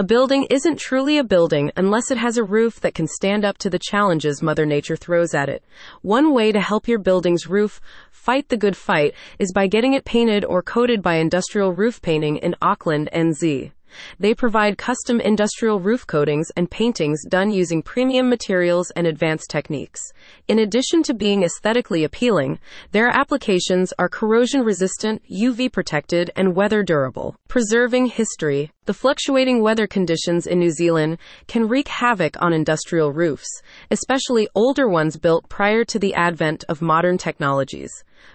A building isn't truly a building unless it has a roof that can stand up to the challenges Mother Nature throws at it. One way to help your building's roof fight the good fight is by getting it painted or coated by Industrial Roof Painting in Auckland, NZ. They provide custom industrial roof coatings and paintings done using premium materials and advanced techniques. In addition to being aesthetically appealing, their applications are corrosion resistant, UV protected, and weather durable. Preserving history. The fluctuating weather conditions in New Zealand can wreak havoc on industrial roofs, especially older ones built prior to the advent of modern technologies.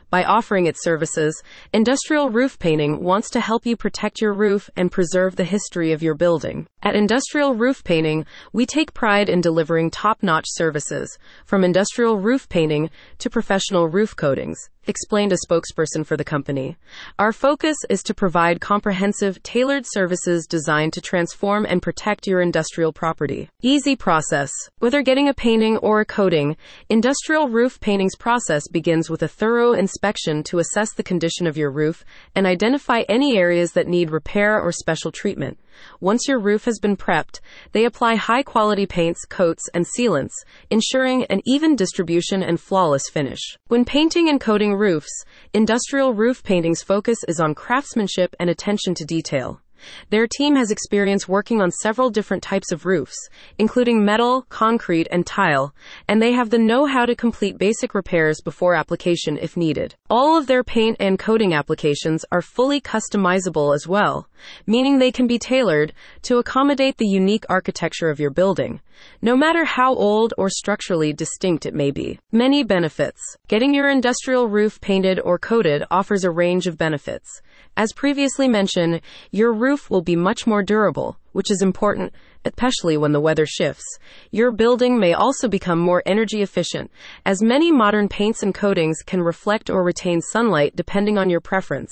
By offering its services, Industrial Roof Painting wants to help you protect your roof and preserve the history of your building. At Industrial Roof Painting, we take pride in delivering top notch services, from industrial roof painting to professional roof coatings explained a spokesperson for the company. Our focus is to provide comprehensive, tailored services designed to transform and protect your industrial property. Easy process. Whether getting a painting or a coating, industrial roof painting's process begins with a thorough inspection to assess the condition of your roof and identify any areas that need repair or special treatment. Once your roof has been prepped, they apply high quality paints, coats, and sealants, ensuring an even distribution and flawless finish. When painting and coating roofs, industrial roof painting's focus is on craftsmanship and attention to detail. Their team has experience working on several different types of roofs, including metal, concrete, and tile, and they have the know how to complete basic repairs before application if needed. All of their paint and coating applications are fully customizable as well, meaning they can be tailored to accommodate the unique architecture of your building, no matter how old or structurally distinct it may be. Many benefits. Getting your industrial roof painted or coated offers a range of benefits. As previously mentioned, your roof will be much more durable, which is important, especially when the weather shifts. Your building may also become more energy efficient, as many modern paints and coatings can reflect or retain sunlight depending on your preference.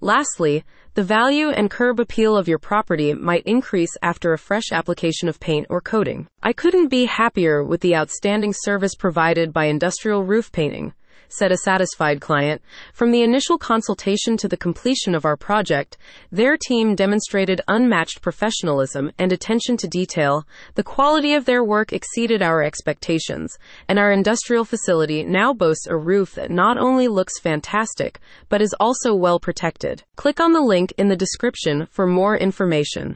Lastly, the value and curb appeal of your property might increase after a fresh application of paint or coating. I couldn't be happier with the outstanding service provided by Industrial Roof Painting said a satisfied client. From the initial consultation to the completion of our project, their team demonstrated unmatched professionalism and attention to detail. The quality of their work exceeded our expectations, and our industrial facility now boasts a roof that not only looks fantastic, but is also well protected. Click on the link in the description for more information.